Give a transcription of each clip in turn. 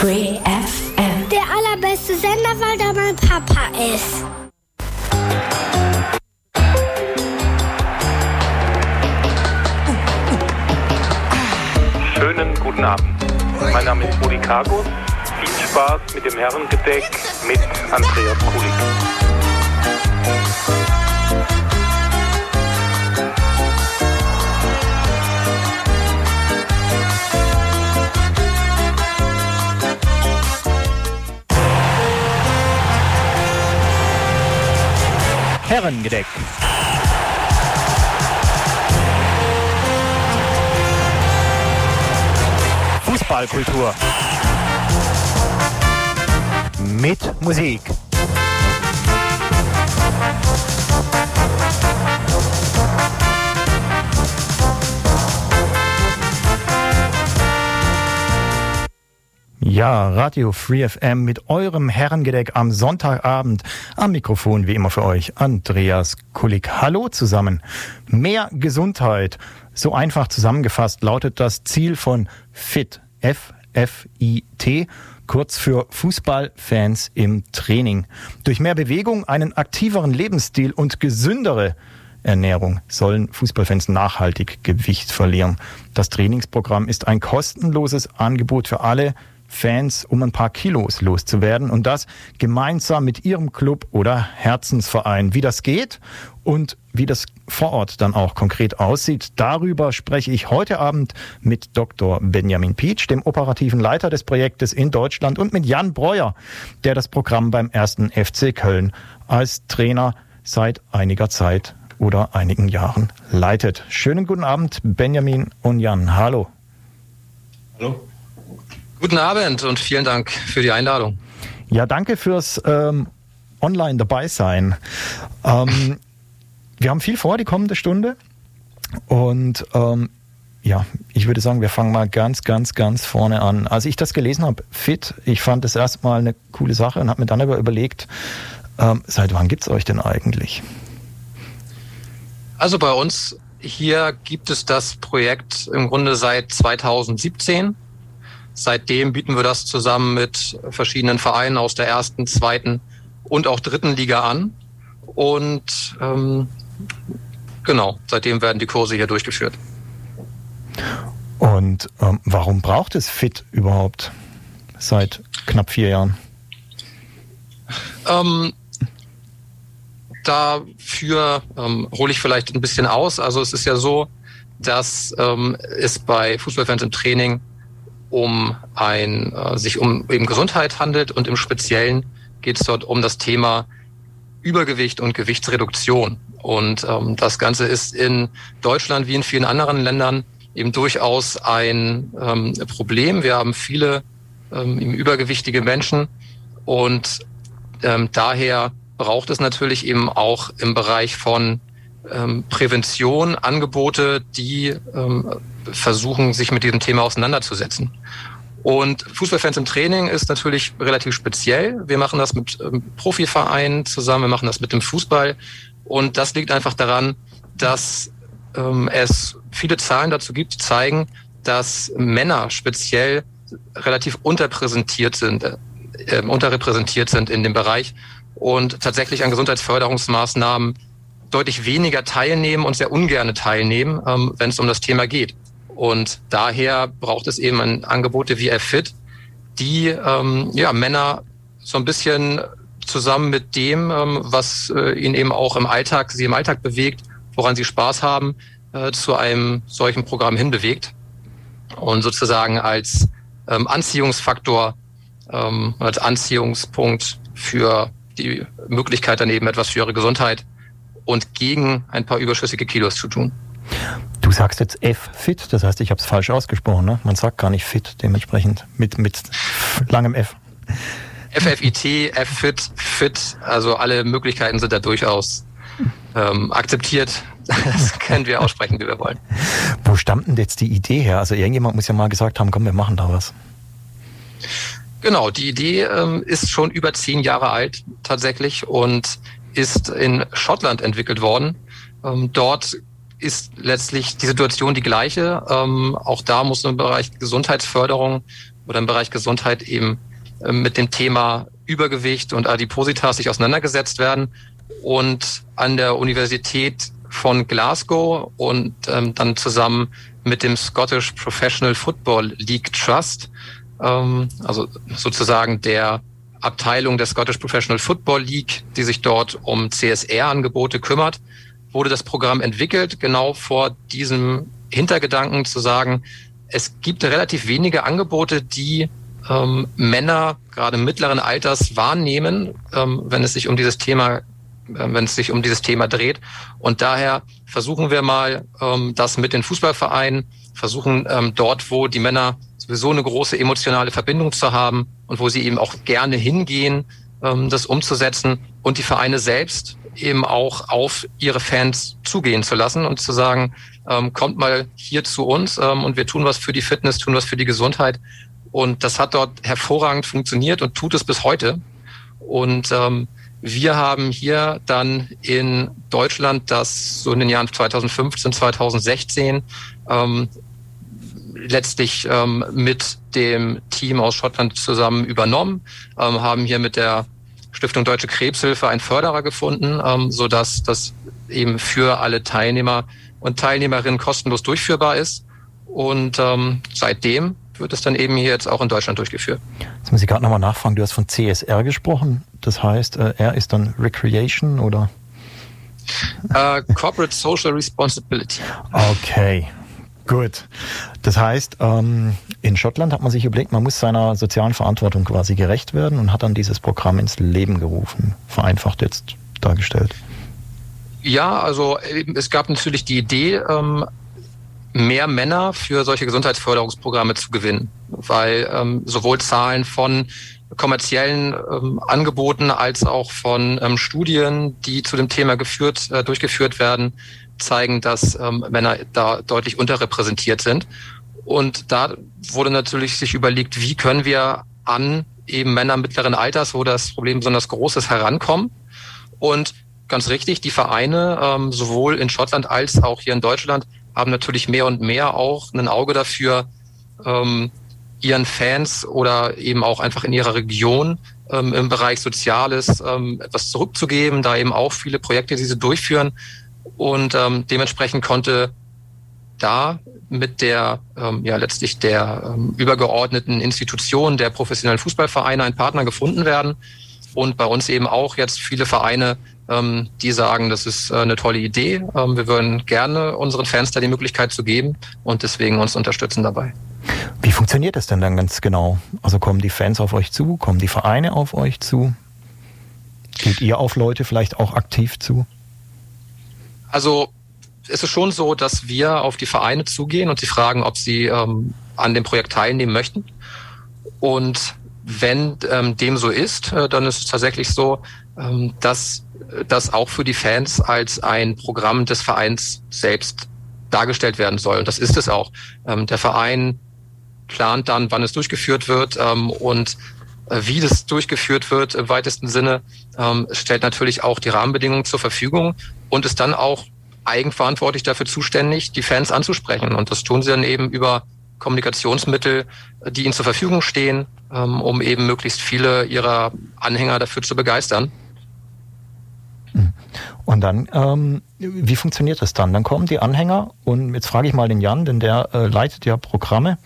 Free FM. Der allerbeste Sender, weil da mein Papa ist. Schönen guten Abend. Mein Name ist Rudi Kargus. Viel Spaß mit dem Herrengedeck mit Andreas Kulik. Herrengedeck. Fußballkultur. Mit Musik. Ja, Radio Free FM mit eurem Herrengedeck am Sonntagabend. Am Mikrofon wie immer für euch Andreas Kulik. Hallo zusammen. Mehr Gesundheit. So einfach zusammengefasst lautet das Ziel von FIT. F-F-I-T kurz für Fußballfans im Training. Durch mehr Bewegung, einen aktiveren Lebensstil und gesündere Ernährung sollen Fußballfans nachhaltig Gewicht verlieren. Das Trainingsprogramm ist ein kostenloses Angebot für alle Fans, um ein paar Kilos loszuwerden und das gemeinsam mit ihrem Club oder Herzensverein. Wie das geht und wie das vor Ort dann auch konkret aussieht, darüber spreche ich heute Abend mit Dr. Benjamin Pietsch, dem operativen Leiter des Projektes in Deutschland und mit Jan Breuer, der das Programm beim ersten FC Köln als Trainer seit einiger Zeit oder einigen Jahren leitet. Schönen guten Abend, Benjamin und Jan. Hallo. Hallo. Guten Abend und vielen Dank für die Einladung. Ja, danke fürs ähm, Online dabei sein. Ähm, wir haben viel vor die kommende Stunde und ähm, ja, ich würde sagen, wir fangen mal ganz, ganz, ganz vorne an. Als ich das gelesen habe, fit, ich fand das erstmal eine coole Sache und habe mir dann aber überlegt, ähm, seit wann gibt es euch denn eigentlich? Also bei uns hier gibt es das Projekt im Grunde seit 2017. Seitdem bieten wir das zusammen mit verschiedenen Vereinen aus der ersten, zweiten und auch dritten Liga an. Und ähm, genau, seitdem werden die Kurse hier durchgeführt. Und ähm, warum braucht es FIT überhaupt seit knapp vier Jahren? Ähm, dafür ähm, hole ich vielleicht ein bisschen aus. Also es ist ja so, dass ähm, es bei Fußballfans im Training um ein, äh, sich um eben Gesundheit handelt und im Speziellen geht es dort um das Thema Übergewicht und Gewichtsreduktion. Und ähm, das Ganze ist in Deutschland wie in vielen anderen Ländern eben durchaus ein ähm, Problem. Wir haben viele ähm, übergewichtige Menschen und ähm, daher braucht es natürlich eben auch im Bereich von ähm, Prävention Angebote, die ähm, versuchen, sich mit diesem Thema auseinanderzusetzen. Und Fußballfans im Training ist natürlich relativ speziell. Wir machen das mit ähm, Profivereinen zusammen, wir machen das mit dem Fußball. Und das liegt einfach daran, dass ähm, es viele Zahlen dazu gibt, die zeigen, dass Männer speziell relativ unterpräsentiert sind, äh, unterrepräsentiert sind in dem Bereich und tatsächlich an Gesundheitsförderungsmaßnahmen deutlich weniger teilnehmen und sehr ungerne teilnehmen, ähm, wenn es um das Thema geht. Und daher braucht es eben ein Angebote wie Fit, die ähm, ja, Männer so ein bisschen zusammen mit dem, ähm, was äh, ihnen eben auch im Alltag, sie im Alltag bewegt, woran sie Spaß haben, äh, zu einem solchen Programm hinbewegt. Und sozusagen als ähm, Anziehungsfaktor, ähm, als Anziehungspunkt für die Möglichkeit daneben etwas für ihre Gesundheit und gegen ein paar überschüssige Kilos zu tun. Du sagst jetzt F-Fit, das heißt, ich habe es falsch ausgesprochen. Ne? Man sagt gar nicht Fit dementsprechend mit, mit langem F. FFIT, F-Fit, Fit, also alle Möglichkeiten sind da durchaus ähm, akzeptiert. Das können wir aussprechen, wie wir wollen. Wo stammt denn jetzt die Idee her? Also irgendjemand muss ja mal gesagt haben, komm, wir machen da was. Genau, die Idee ähm, ist schon über zehn Jahre alt tatsächlich und ist in Schottland entwickelt worden. Ähm, dort ist letztlich die Situation die gleiche. Ähm, auch da muss im Bereich Gesundheitsförderung oder im Bereich Gesundheit eben äh, mit dem Thema Übergewicht und Adipositas sich auseinandergesetzt werden. Und an der Universität von Glasgow und ähm, dann zusammen mit dem Scottish Professional Football League Trust, ähm, also sozusagen der Abteilung der Scottish Professional Football League, die sich dort um CSR-Angebote kümmert, wurde das Programm entwickelt, genau vor diesem Hintergedanken zu sagen, es gibt relativ wenige Angebote, die ähm, Männer gerade mittleren Alters wahrnehmen, ähm, wenn es sich um dieses Thema, äh, wenn es sich um dieses Thema dreht. Und daher versuchen wir mal ähm, das mit den Fußballvereinen, versuchen ähm, dort, wo die Männer sowieso eine große emotionale Verbindung zu haben und wo sie eben auch gerne hingehen, ähm, das umzusetzen und die Vereine selbst eben auch auf ihre Fans zugehen zu lassen und zu sagen, ähm, kommt mal hier zu uns ähm, und wir tun was für die Fitness, tun was für die Gesundheit. Und das hat dort hervorragend funktioniert und tut es bis heute. Und ähm, wir haben hier dann in Deutschland das so in den Jahren 2015, 2016 ähm, letztlich ähm, mit dem Team aus Schottland zusammen übernommen, ähm, haben hier mit der Stiftung Deutsche Krebshilfe einen Förderer gefunden, ähm, so dass das eben für alle Teilnehmer und Teilnehmerinnen kostenlos durchführbar ist. Und ähm, seitdem wird es dann eben hier jetzt auch in Deutschland durchgeführt. Jetzt muss ich gerade nochmal nachfragen, du hast von CSR gesprochen. Das heißt, äh, R ist dann Recreation oder? Uh, Corporate Social Responsibility. Okay, gut. Das heißt, ähm, in Schottland hat man sich überlegt, man muss seiner sozialen Verantwortung quasi gerecht werden und hat dann dieses Programm ins Leben gerufen, vereinfacht jetzt dargestellt. Ja, also es gab natürlich die Idee, ähm, mehr Männer für solche Gesundheitsförderungsprogramme zu gewinnen, weil ähm, sowohl Zahlen von kommerziellen ähm, Angeboten als auch von ähm, Studien, die zu dem Thema geführt, äh, durchgeführt werden, zeigen, dass ähm, Männer da deutlich unterrepräsentiert sind. Und da wurde natürlich sich überlegt, wie können wir an eben Männer mittleren Alters, wo das Problem besonders groß ist, herankommen. Und ganz richtig, die Vereine, ähm, sowohl in Schottland als auch hier in Deutschland, haben natürlich mehr und mehr auch ein Auge dafür, ähm, ihren Fans oder eben auch einfach in ihrer Region ähm, im Bereich Soziales ähm, etwas zurückzugeben, da eben auch viele Projekte, die sie durchführen. Und ähm, dementsprechend konnte da mit der ähm, ja letztlich der ähm, übergeordneten Institution der professionellen Fußballvereine ein Partner gefunden werden. Und bei uns eben auch jetzt viele Vereine ähm, die sagen, das ist äh, eine tolle Idee. Ähm, wir würden gerne unseren Fans da die Möglichkeit zu geben und deswegen uns unterstützen dabei. Wie funktioniert das denn dann ganz genau? Also kommen die Fans auf euch zu? Kommen die Vereine auf euch zu? Geht ihr auf Leute vielleicht auch aktiv zu? Also es ist schon so, dass wir auf die Vereine zugehen und sie fragen, ob sie ähm, an dem Projekt teilnehmen möchten. Und wenn ähm, dem so ist, äh, dann ist es tatsächlich so, ähm, dass das auch für die Fans als ein Programm des Vereins selbst dargestellt werden soll. Und das ist es auch. Ähm, der Verein plant dann, wann es durchgeführt wird ähm, und äh, wie das durchgeführt wird im weitesten Sinne, ähm, stellt natürlich auch die Rahmenbedingungen zur Verfügung und ist dann auch eigenverantwortlich dafür zuständig, die Fans anzusprechen. Und das tun sie dann eben über Kommunikationsmittel, die ihnen zur Verfügung stehen, ähm, um eben möglichst viele ihrer Anhänger dafür zu begeistern. Und dann, ähm, wie funktioniert das dann? Dann kommen die Anhänger und jetzt frage ich mal den Jan, denn der äh, leitet ja Programme.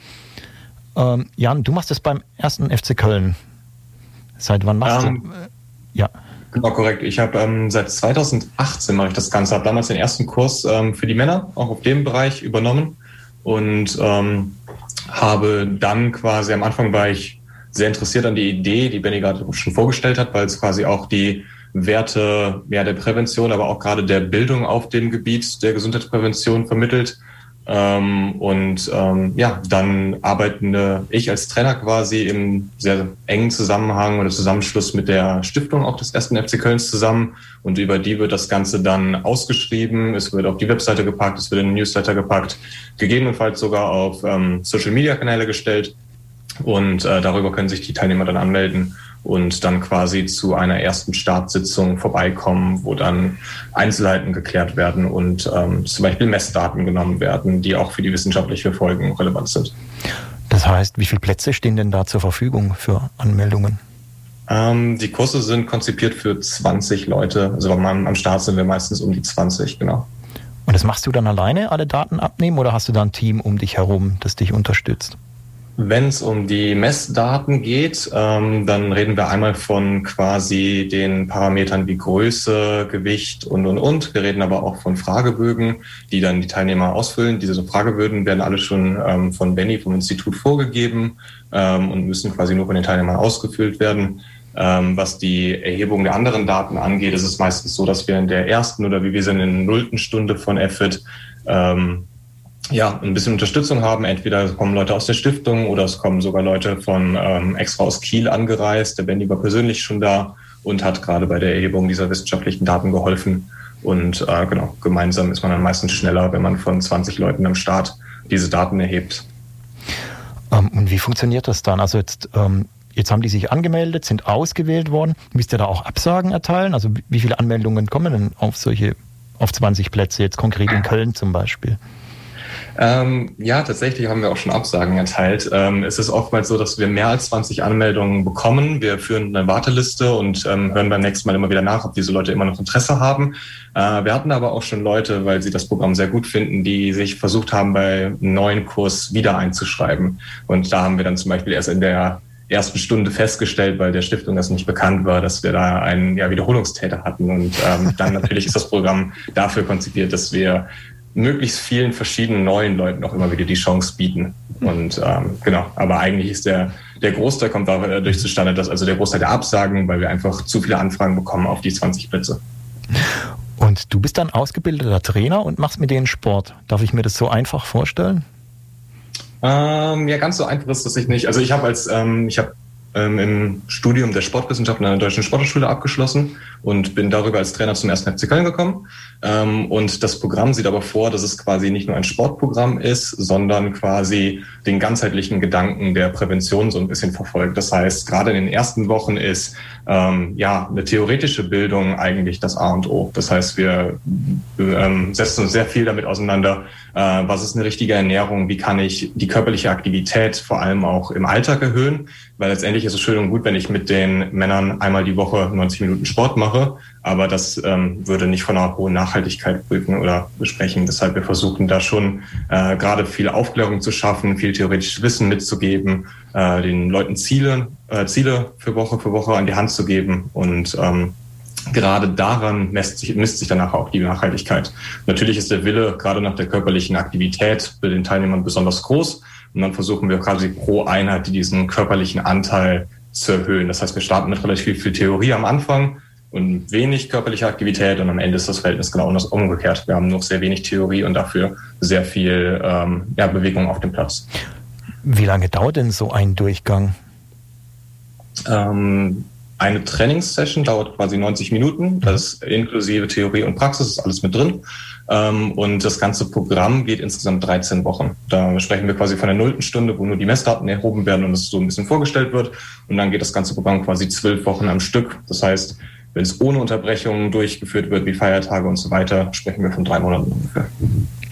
Ähm, Jan, du machst das beim ersten FC Köln. Seit wann machst ähm, du? Ja. Genau, korrekt. Ich habe ähm, seit 2018 mache ich das Ganze. Habe damals den ersten Kurs ähm, für die Männer auch auf dem Bereich übernommen und ähm, habe dann quasi am Anfang war ich sehr interessiert an die Idee, die Benny gerade schon vorgestellt hat, weil es quasi auch die Werte ja, der Prävention, aber auch gerade der Bildung auf dem Gebiet der Gesundheitsprävention vermittelt. Ähm, und ähm, ja, dann arbeitende ich als Trainer quasi im sehr engen Zusammenhang oder Zusammenschluss mit der Stiftung auch des ersten FC Kölns zusammen. Und über die wird das Ganze dann ausgeschrieben. Es wird auf die Webseite gepackt, es wird in den Newsletter gepackt, gegebenenfalls sogar auf ähm, Social Media Kanäle gestellt. Und äh, darüber können sich die Teilnehmer dann anmelden und dann quasi zu einer ersten Startsitzung vorbeikommen, wo dann Einzelheiten geklärt werden und ähm, zum Beispiel Messdaten genommen werden, die auch für die wissenschaftliche Folgen relevant sind. Das heißt, wie viele Plätze stehen denn da zur Verfügung für Anmeldungen? Ähm, die Kurse sind konzipiert für 20 Leute. Also am, am Start sind wir meistens um die 20, genau. Und das machst du dann alleine, alle Daten abnehmen, oder hast du da ein Team um dich herum, das dich unterstützt? Wenn es um die Messdaten geht, ähm, dann reden wir einmal von quasi den Parametern wie Größe, Gewicht und, und, und. Wir reden aber auch von Fragebögen, die dann die Teilnehmer ausfüllen. Diese Fragebögen werden alle schon ähm, von Benny vom Institut vorgegeben ähm, und müssen quasi nur von den Teilnehmern ausgefüllt werden. Ähm, was die Erhebung der anderen Daten angeht, ist es meistens so, dass wir in der ersten oder wie wir sind in der nullten Stunde von EFIT ähm, ja, ein bisschen Unterstützung haben. Entweder kommen Leute aus der Stiftung oder es kommen sogar Leute von ähm, extra aus Kiel angereist. Der Benny war persönlich schon da und hat gerade bei der Erhebung dieser wissenschaftlichen Daten geholfen. Und äh, genau, gemeinsam ist man dann meistens schneller, wenn man von 20 Leuten am Start diese Daten erhebt. Ähm, und wie funktioniert das dann? Also jetzt, ähm, jetzt haben die sich angemeldet, sind ausgewählt worden. Müsst ihr da auch Absagen erteilen? Also wie viele Anmeldungen kommen denn auf solche, auf 20 Plätze, jetzt konkret in Köln zum Beispiel? Ähm, ja, tatsächlich haben wir auch schon Absagen erteilt. Ähm, es ist oftmals so, dass wir mehr als 20 Anmeldungen bekommen. Wir führen eine Warteliste und ähm, hören beim nächsten Mal immer wieder nach, ob diese Leute immer noch Interesse haben. Äh, wir hatten aber auch schon Leute, weil sie das Programm sehr gut finden, die sich versucht haben, bei einem neuen Kurs wieder einzuschreiben. Und da haben wir dann zum Beispiel erst in der ersten Stunde festgestellt, weil der Stiftung das nicht bekannt war, dass wir da einen ja, Wiederholungstäter hatten. Und ähm, dann natürlich ist das Programm dafür konzipiert, dass wir möglichst vielen verschiedenen neuen Leuten auch immer wieder die Chance bieten. Und ähm, genau, aber eigentlich ist der, der Großteil kommt dadurch zustande, dass also der Großteil der Absagen, weil wir einfach zu viele Anfragen bekommen auf die 20 Plätze. Und du bist dann ausgebildeter Trainer und machst mit denen Sport. Darf ich mir das so einfach vorstellen? Ähm, ja, ganz so einfach ist das nicht. Also ich habe als ähm, ich habe ähm, im Studium der Sportwissenschaften an der Deutschen Sportschule abgeschlossen und bin darüber als Trainer zum ersten FC Köln gekommen. Ähm, und das Programm sieht aber vor, dass es quasi nicht nur ein Sportprogramm ist, sondern quasi den ganzheitlichen Gedanken der Prävention so ein bisschen verfolgt. Das heißt, gerade in den ersten Wochen ist ähm, ja eine theoretische Bildung eigentlich das A und O. Das heißt, wir ähm, setzen uns sehr viel damit auseinander, was ist eine richtige Ernährung, wie kann ich die körperliche Aktivität vor allem auch im Alltag erhöhen, weil letztendlich ist es schön und gut, wenn ich mit den Männern einmal die Woche 90 Minuten Sport mache, aber das ähm, würde nicht von einer hohen Nachhaltigkeit prüfen oder besprechen. Deshalb wir versuchen da schon äh, gerade viel Aufklärung zu schaffen, viel theoretisches Wissen mitzugeben, äh, den Leuten Ziele, äh, Ziele für Woche für Woche an die Hand zu geben. Und ähm, gerade daran misst sich, misst sich danach auch die Nachhaltigkeit. Natürlich ist der Wille gerade nach der körperlichen Aktivität bei den Teilnehmern besonders groß. Und dann versuchen wir quasi pro Einheit diesen körperlichen Anteil zu erhöhen. Das heißt, wir starten mit relativ viel Theorie am Anfang und wenig körperliche Aktivität und am Ende ist das Verhältnis genau umgekehrt. Wir haben noch sehr wenig Theorie und dafür sehr viel ähm, ja, Bewegung auf dem Platz. Wie lange dauert denn so ein Durchgang? Ähm, eine Trainingssession dauert quasi 90 Minuten. Das ist inklusive Theorie und Praxis, ist alles mit drin. Ähm, und das ganze Programm geht insgesamt 13 Wochen. Da sprechen wir quasi von der nullten Stunde, wo nur die Messdaten erhoben werden und es so ein bisschen vorgestellt wird. Und dann geht das ganze Programm quasi zwölf Wochen am Stück. Das heißt, wenn es ohne Unterbrechungen durchgeführt wird, wie Feiertage und so weiter, sprechen wir von drei Monaten ungefähr.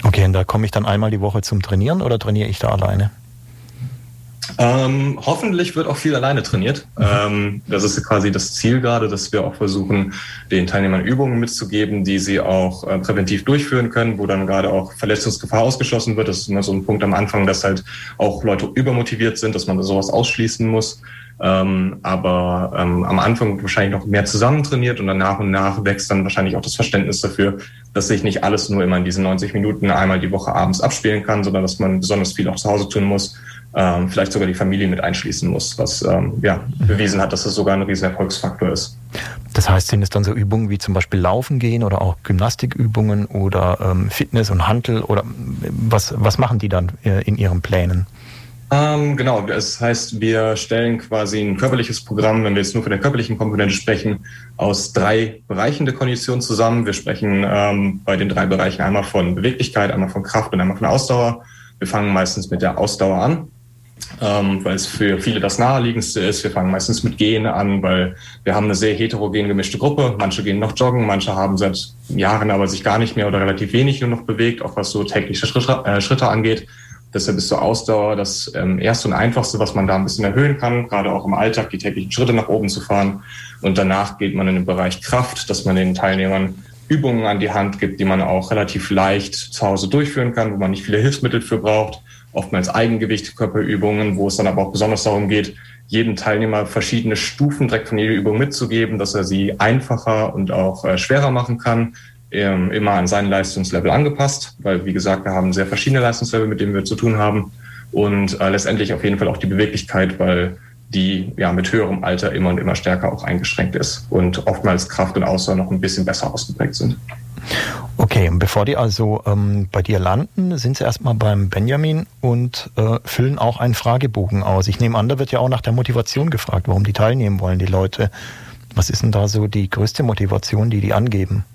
Okay, und da komme ich dann einmal die Woche zum Trainieren oder trainiere ich da alleine? Ähm, hoffentlich wird auch viel alleine trainiert. Mhm. Ähm, das ist quasi das Ziel gerade, dass wir auch versuchen, den Teilnehmern Übungen mitzugeben, die sie auch äh, präventiv durchführen können, wo dann gerade auch Verletzungsgefahr ausgeschlossen wird. Das ist immer so ein Punkt am Anfang, dass halt auch Leute übermotiviert sind, dass man sowas ausschließen muss. Ähm, aber ähm, am Anfang wird wahrscheinlich noch mehr zusammen trainiert und dann nach und nach wächst dann wahrscheinlich auch das Verständnis dafür, dass sich nicht alles nur immer in diesen 90 Minuten einmal die Woche abends abspielen kann, sondern dass man besonders viel auch zu Hause tun muss ähm, vielleicht sogar die Familie mit einschließen muss, was ähm, ja, bewiesen hat, dass das sogar ein riesen Erfolgsfaktor ist. Das heißt, sind es dann so Übungen wie zum Beispiel Laufen gehen oder auch Gymnastikübungen oder ähm, Fitness und Hantel oder was, was machen die dann äh, in ihren Plänen? Ähm, genau, das heißt, wir stellen quasi ein körperliches Programm, wenn wir jetzt nur von der körperlichen Komponente sprechen, aus drei Bereichen der Kondition zusammen. Wir sprechen ähm, bei den drei Bereichen einmal von Beweglichkeit, einmal von Kraft und einmal von Ausdauer. Wir fangen meistens mit der Ausdauer an ähm, weil es für viele das naheliegendste ist. Wir fangen meistens mit Gehen an, weil wir haben eine sehr heterogen gemischte Gruppe. Manche gehen noch joggen, manche haben seit Jahren aber sich gar nicht mehr oder relativ wenig nur noch bewegt, auch was so tägliche Schritte, äh, Schritte angeht. Deshalb ist so Ausdauer das ähm, erste und einfachste, was man da ein bisschen erhöhen kann, gerade auch im Alltag die täglichen Schritte nach oben zu fahren. Und danach geht man in den Bereich Kraft, dass man den Teilnehmern Übungen an die Hand gibt, die man auch relativ leicht zu Hause durchführen kann, wo man nicht viele Hilfsmittel für braucht. Oftmals Eigengewicht, Körperübungen, wo es dann aber auch besonders darum geht, jedem Teilnehmer verschiedene Stufen direkt von jeder Übung mitzugeben, dass er sie einfacher und auch äh, schwerer machen kann, ähm, immer an sein Leistungslevel angepasst, weil wie gesagt, wir haben sehr verschiedene Leistungslevel, mit denen wir zu tun haben und äh, letztendlich auf jeden Fall auch die Beweglichkeit, weil die ja mit höherem Alter immer und immer stärker auch eingeschränkt ist und oftmals Kraft und Ausdauer noch ein bisschen besser ausgeprägt sind. Okay, bevor die also ähm, bei dir landen, sind sie erstmal beim Benjamin und äh, füllen auch einen Fragebogen aus. Ich nehme an, da wird ja auch nach der Motivation gefragt, warum die teilnehmen wollen, die Leute. Was ist denn da so die größte Motivation, die die angeben?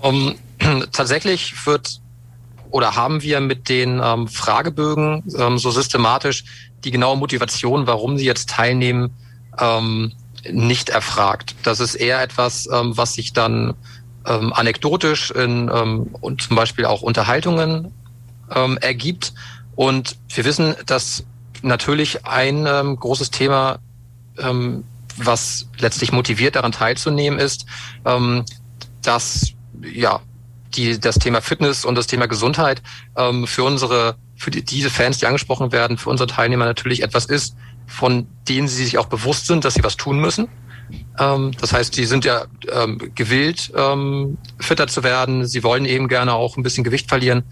Um, tatsächlich wird oder haben wir mit den ähm, Fragebögen ähm, so systematisch die genaue Motivation, warum sie jetzt teilnehmen, ähm, nicht erfragt. Das ist eher etwas, ähm, was sich dann ähm, anekdotisch in ähm, und zum Beispiel auch Unterhaltungen ähm, ergibt. Und wir wissen, dass natürlich ein ähm, großes Thema, ähm, was letztlich motiviert, daran teilzunehmen, ist, ähm, dass ja, die, das Thema Fitness und das Thema Gesundheit ähm, für unsere, für die, diese Fans, die angesprochen werden, für unsere Teilnehmer natürlich etwas ist, von denen sie sich auch bewusst sind, dass sie was tun müssen. Ähm, das heißt, die sind ja ähm, gewillt, ähm, fitter zu werden. Sie wollen eben gerne auch ein bisschen Gewicht verlieren.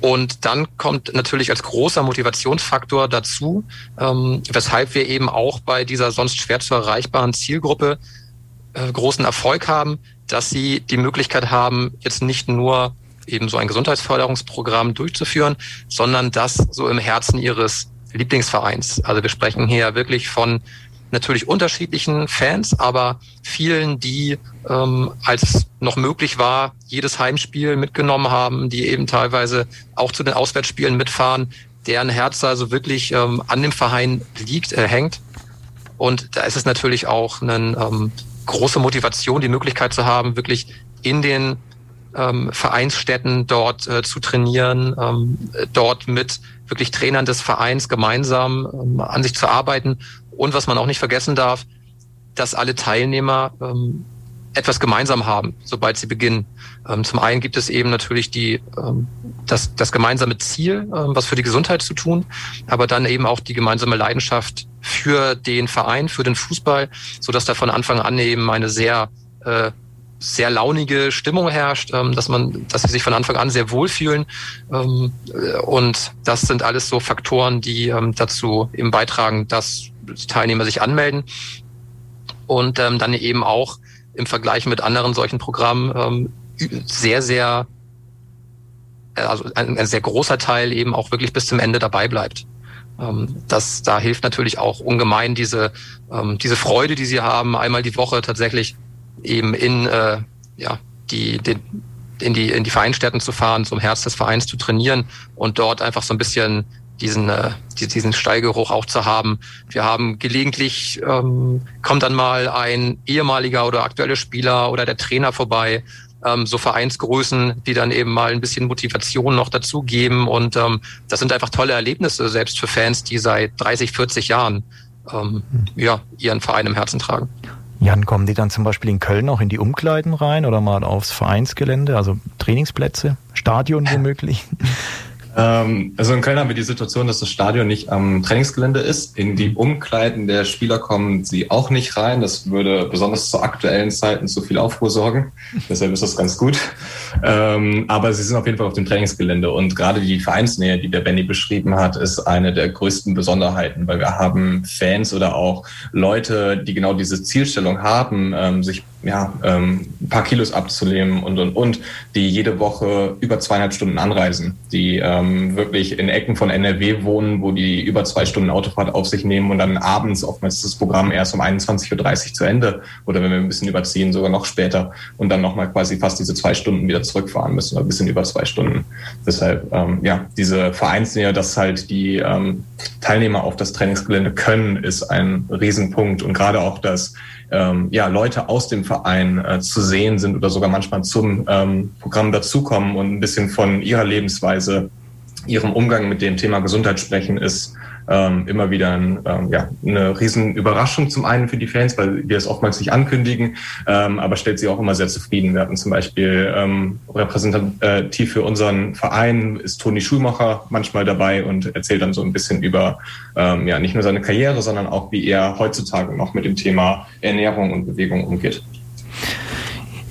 Und dann kommt natürlich als großer Motivationsfaktor dazu, weshalb wir eben auch bei dieser sonst schwer zu erreichbaren Zielgruppe äh, großen Erfolg haben, dass sie die Möglichkeit haben, jetzt nicht nur eben so ein Gesundheitsförderungsprogramm durchzuführen, sondern das so im Herzen ihres Lieblingsvereins. Also wir sprechen hier wirklich von natürlich unterschiedlichen Fans, aber vielen, die ähm, als noch möglich war, jedes Heimspiel mitgenommen haben, die eben teilweise auch zu den Auswärtsspielen mitfahren, deren Herz also wirklich ähm, an dem Verein liegt, äh, hängt. Und da ist es natürlich auch ein ähm, große Motivation, die Möglichkeit zu haben, wirklich in den ähm, Vereinsstätten dort äh, zu trainieren, ähm, dort mit wirklich Trainern des Vereins gemeinsam ähm, an sich zu arbeiten. Und was man auch nicht vergessen darf, dass alle Teilnehmer ähm, etwas gemeinsam haben, sobald sie beginnen. Ähm, zum einen gibt es eben natürlich die, ähm, das, das gemeinsame Ziel, ähm, was für die Gesundheit zu tun, aber dann eben auch die gemeinsame Leidenschaft für den Verein, für den Fußball, so dass da von Anfang an eben eine sehr äh, sehr launige Stimmung herrscht, ähm, dass man, dass sie sich von Anfang an sehr wohlfühlen. Ähm, und das sind alles so Faktoren, die ähm, dazu eben beitragen, dass Teilnehmer sich anmelden und ähm, dann eben auch im Vergleich mit anderen solchen Programmen ähm, sehr, sehr, äh, also ein, ein sehr großer Teil eben auch wirklich bis zum Ende dabei bleibt. Ähm, das, da hilft natürlich auch ungemein diese, ähm, diese Freude, die sie haben, einmal die Woche tatsächlich eben in, äh, ja, die, den, in die, in die Vereinsstätten zu fahren, zum Herz des Vereins zu trainieren und dort einfach so ein bisschen diesen, äh, diesen Steigeruch auch zu haben. Wir haben gelegentlich, ähm, kommt dann mal ein ehemaliger oder aktueller Spieler oder der Trainer vorbei, ähm, so Vereinsgrößen, die dann eben mal ein bisschen Motivation noch dazugeben. Und ähm, das sind einfach tolle Erlebnisse, selbst für Fans, die seit 30, 40 Jahren ähm, ja, ihren Verein im Herzen tragen. Jan, kommen die dann zum Beispiel in Köln auch in die Umkleiden rein oder mal aufs Vereinsgelände, also Trainingsplätze, Stadion womöglich? Ähm, also in Köln haben wir die Situation, dass das Stadion nicht am Trainingsgelände ist. In die Umkleiden der Spieler kommen sie auch nicht rein. Das würde besonders zu aktuellen Zeiten zu viel Aufruhr sorgen. Deshalb ist das ganz gut. Ähm, aber sie sind auf jeden Fall auf dem Trainingsgelände. Und gerade die Vereinsnähe, die der Benny beschrieben hat, ist eine der größten Besonderheiten, weil wir haben Fans oder auch Leute, die genau diese Zielstellung haben, ähm, sich ja, ähm, ein paar Kilos abzunehmen und und und, die jede Woche über zweieinhalb Stunden anreisen, die äh, ähm, wirklich in Ecken von NRW wohnen, wo die über zwei Stunden Autofahrt auf sich nehmen und dann abends oftmals das Programm erst um 21.30 Uhr zu Ende oder wenn wir ein bisschen überziehen, sogar noch später und dann nochmal quasi fast diese zwei Stunden wieder zurückfahren müssen oder ein bisschen über zwei Stunden. Deshalb, ähm, ja, diese Vereinsnähe, dass halt die ähm, Teilnehmer auf das Trainingsgelände können, ist ein Riesenpunkt und gerade auch, dass ähm, ja, Leute aus dem Verein äh, zu sehen sind oder sogar manchmal zum ähm, Programm dazukommen und ein bisschen von ihrer Lebensweise, ihrem Umgang mit dem Thema Gesundheit sprechen, ist ähm, immer wieder ein, ähm, ja, eine riesen Überraschung zum einen für die Fans, weil wir es oftmals nicht ankündigen, ähm, aber stellt sie auch immer sehr zufrieden. Wir hatten zum Beispiel ähm, repräsentativ für unseren Verein ist Toni Schulmacher manchmal dabei und erzählt dann so ein bisschen über ähm, ja nicht nur seine Karriere, sondern auch wie er heutzutage noch mit dem Thema Ernährung und Bewegung umgeht.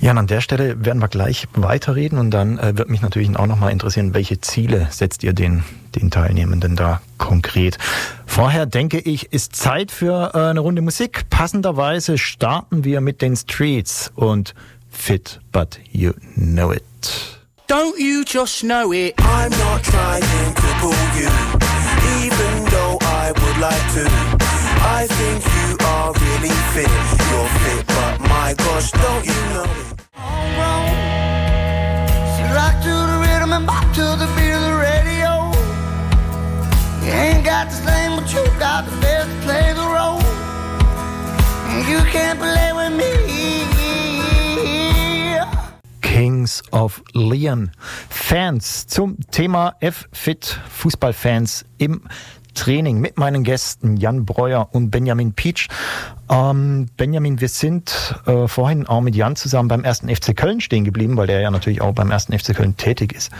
Ja, und an der Stelle werden wir gleich weiterreden und dann äh, wird mich natürlich auch nochmal interessieren, welche Ziele setzt ihr den, den Teilnehmenden da konkret? Vorher denke ich, ist Zeit für äh, eine Runde Musik. Passenderweise starten wir mit den Streets und Fit, but you know it. Don't you just know it? I'm not trying to pull you, even though I would like to. I think you are really fit. You're fit, but my gosh, don't you know it? Play the role. You can't play with me. Kings of Leon. Fans zum Thema F-Fit Fußballfans im Training mit meinen Gästen Jan Breuer und Benjamin Pietsch. Ähm, Benjamin, wir sind äh, vorhin auch mit Jan zusammen beim ersten FC Köln stehen geblieben, weil der ja natürlich auch beim ersten FC Köln tätig ist.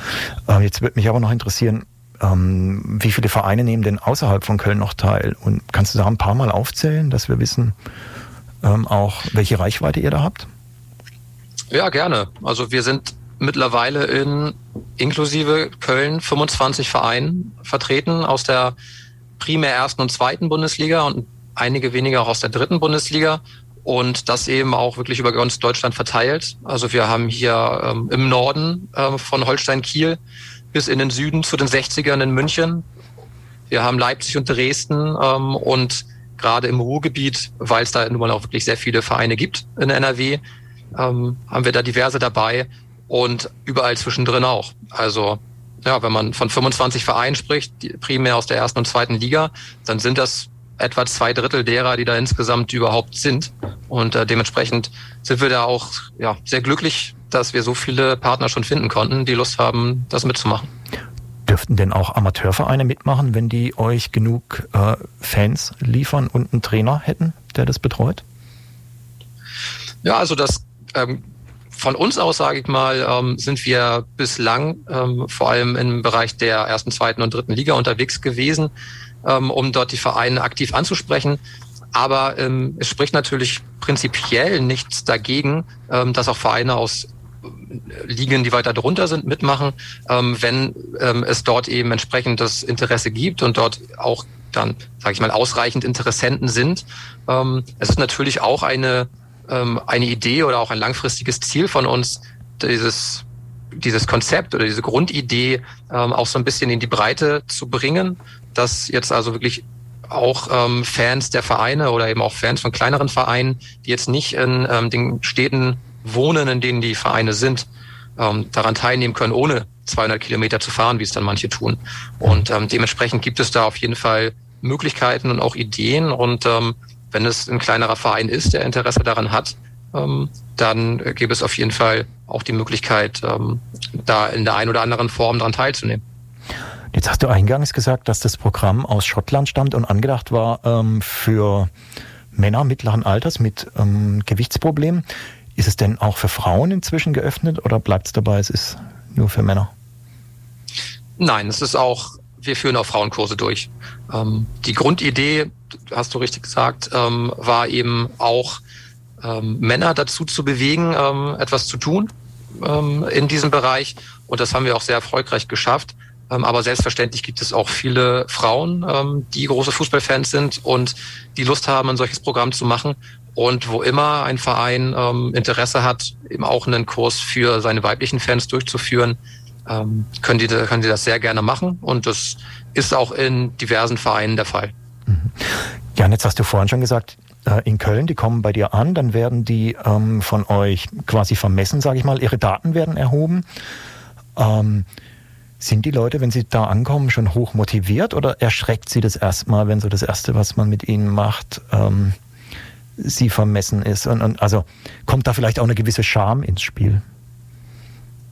Äh, jetzt würde mich aber noch interessieren, ähm, wie viele Vereine nehmen denn außerhalb von Köln noch teil? Und kannst du da ein paar Mal aufzählen, dass wir wissen, ähm, auch welche Reichweite ihr da habt? Ja, gerne. Also wir sind mittlerweile in inklusive Köln 25 Vereinen vertreten aus der primär ersten und zweiten Bundesliga und einige weniger auch aus der dritten Bundesliga und das eben auch wirklich über ganz Deutschland verteilt. Also wir haben hier ähm, im Norden ähm, von Holstein Kiel bis in den Süden zu den 60ern in München. Wir haben Leipzig und Dresden ähm, und gerade im Ruhrgebiet, weil es da nun mal auch wirklich sehr viele Vereine gibt in NRW, ähm, haben wir da diverse dabei und überall zwischendrin auch. Also ja, wenn man von 25 Vereinen spricht, primär aus der ersten und zweiten Liga, dann sind das etwa zwei Drittel derer, die da insgesamt überhaupt sind. Und äh, dementsprechend sind wir da auch ja, sehr glücklich, dass wir so viele Partner schon finden konnten, die Lust haben, das mitzumachen. Dürften denn auch Amateurvereine mitmachen, wenn die euch genug äh, Fans liefern und einen Trainer hätten, der das betreut? Ja, also das ähm, von uns aus, sage ich mal, ähm, sind wir bislang ähm, vor allem im Bereich der ersten, zweiten und dritten Liga unterwegs gewesen, ähm, um dort die Vereine aktiv anzusprechen. Aber ähm, es spricht natürlich prinzipiell nichts dagegen, ähm, dass auch Vereine aus Ligen, die weiter drunter sind, mitmachen, ähm, wenn ähm, es dort eben entsprechend das Interesse gibt und dort auch dann, sage ich mal, ausreichend Interessenten sind. Ähm, es ist natürlich auch eine eine Idee oder auch ein langfristiges Ziel von uns, dieses dieses Konzept oder diese Grundidee ähm, auch so ein bisschen in die Breite zu bringen, dass jetzt also wirklich auch ähm, Fans der Vereine oder eben auch Fans von kleineren Vereinen, die jetzt nicht in ähm, den Städten wohnen, in denen die Vereine sind, ähm, daran teilnehmen können, ohne 200 Kilometer zu fahren, wie es dann manche tun. Und ähm, dementsprechend gibt es da auf jeden Fall Möglichkeiten und auch Ideen und ähm, wenn es ein kleinerer Verein ist, der Interesse daran hat, ähm, dann gäbe es auf jeden Fall auch die Möglichkeit, ähm, da in der einen oder anderen Form daran teilzunehmen. Jetzt hast du eingangs gesagt, dass das Programm aus Schottland stammt und angedacht war ähm, für Männer mittleren Alters mit ähm, Gewichtsproblemen. Ist es denn auch für Frauen inzwischen geöffnet oder bleibt es dabei, es ist nur für Männer? Nein, es ist auch, wir führen auch Frauenkurse durch. Ähm, die Grundidee hast du richtig gesagt, ähm, war eben auch ähm, Männer dazu zu bewegen, ähm, etwas zu tun ähm, in diesem Bereich. Und das haben wir auch sehr erfolgreich geschafft. Ähm, aber selbstverständlich gibt es auch viele Frauen, die große Fußballfans sind und die Lust haben, ein solches Programm zu machen. Und wo immer ein Verein ähm, Interesse hat, eben auch einen Kurs für seine weiblichen Fans durchzuführen, ähm, können, die, können die das sehr gerne machen und das ist auch in diversen Vereinen der Fall. Mhm. Jan, jetzt hast du vorhin schon gesagt, äh, in Köln, die kommen bei dir an, dann werden die ähm, von euch quasi vermessen, sage ich mal, ihre Daten werden erhoben. Ähm, sind die Leute, wenn sie da ankommen, schon hoch motiviert oder erschreckt sie das erstmal, wenn so das Erste, was man mit ihnen macht, ähm, sie vermessen ist? Und, und also kommt da vielleicht auch eine gewisse Scham ins Spiel?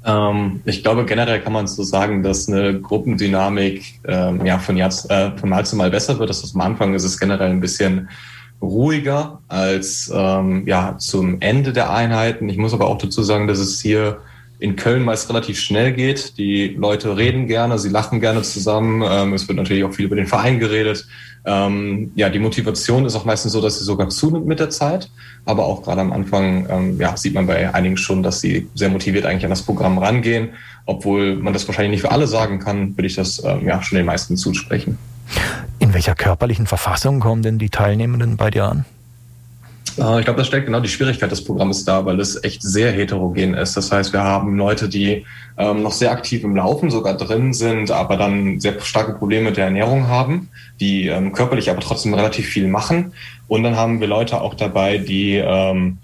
Ähm, ich glaube, generell kann man so sagen, dass eine Gruppendynamik ähm, ja, von, Jahr, äh, von Mal zu Mal besser wird. Das ist am Anfang ist es generell ein bisschen ruhiger als ähm, ja, zum Ende der Einheiten. Ich muss aber auch dazu sagen, dass es hier in Köln meist relativ schnell geht. Die Leute reden gerne, sie lachen gerne zusammen. Ähm, es wird natürlich auch viel über den Verein geredet. Ähm, ja, die Motivation ist auch meistens so, dass sie sogar zunimmt mit der Zeit. Aber auch gerade am Anfang ähm, ja, sieht man bei einigen schon, dass sie sehr motiviert eigentlich an das Programm rangehen. Obwohl man das wahrscheinlich nicht für alle sagen kann, würde ich das ähm, ja schon den meisten zusprechen. In welcher körperlichen Verfassung kommen denn die Teilnehmenden bei dir an? Äh, ich glaube, das stellt genau die Schwierigkeit des Programms dar, weil es echt sehr heterogen ist. Das heißt, wir haben Leute, die ähm, noch sehr aktiv im Laufen sogar drin sind, aber dann sehr starke Probleme der Ernährung haben, die ähm, körperlich aber trotzdem relativ viel machen. Und dann haben wir Leute auch dabei, die ähm,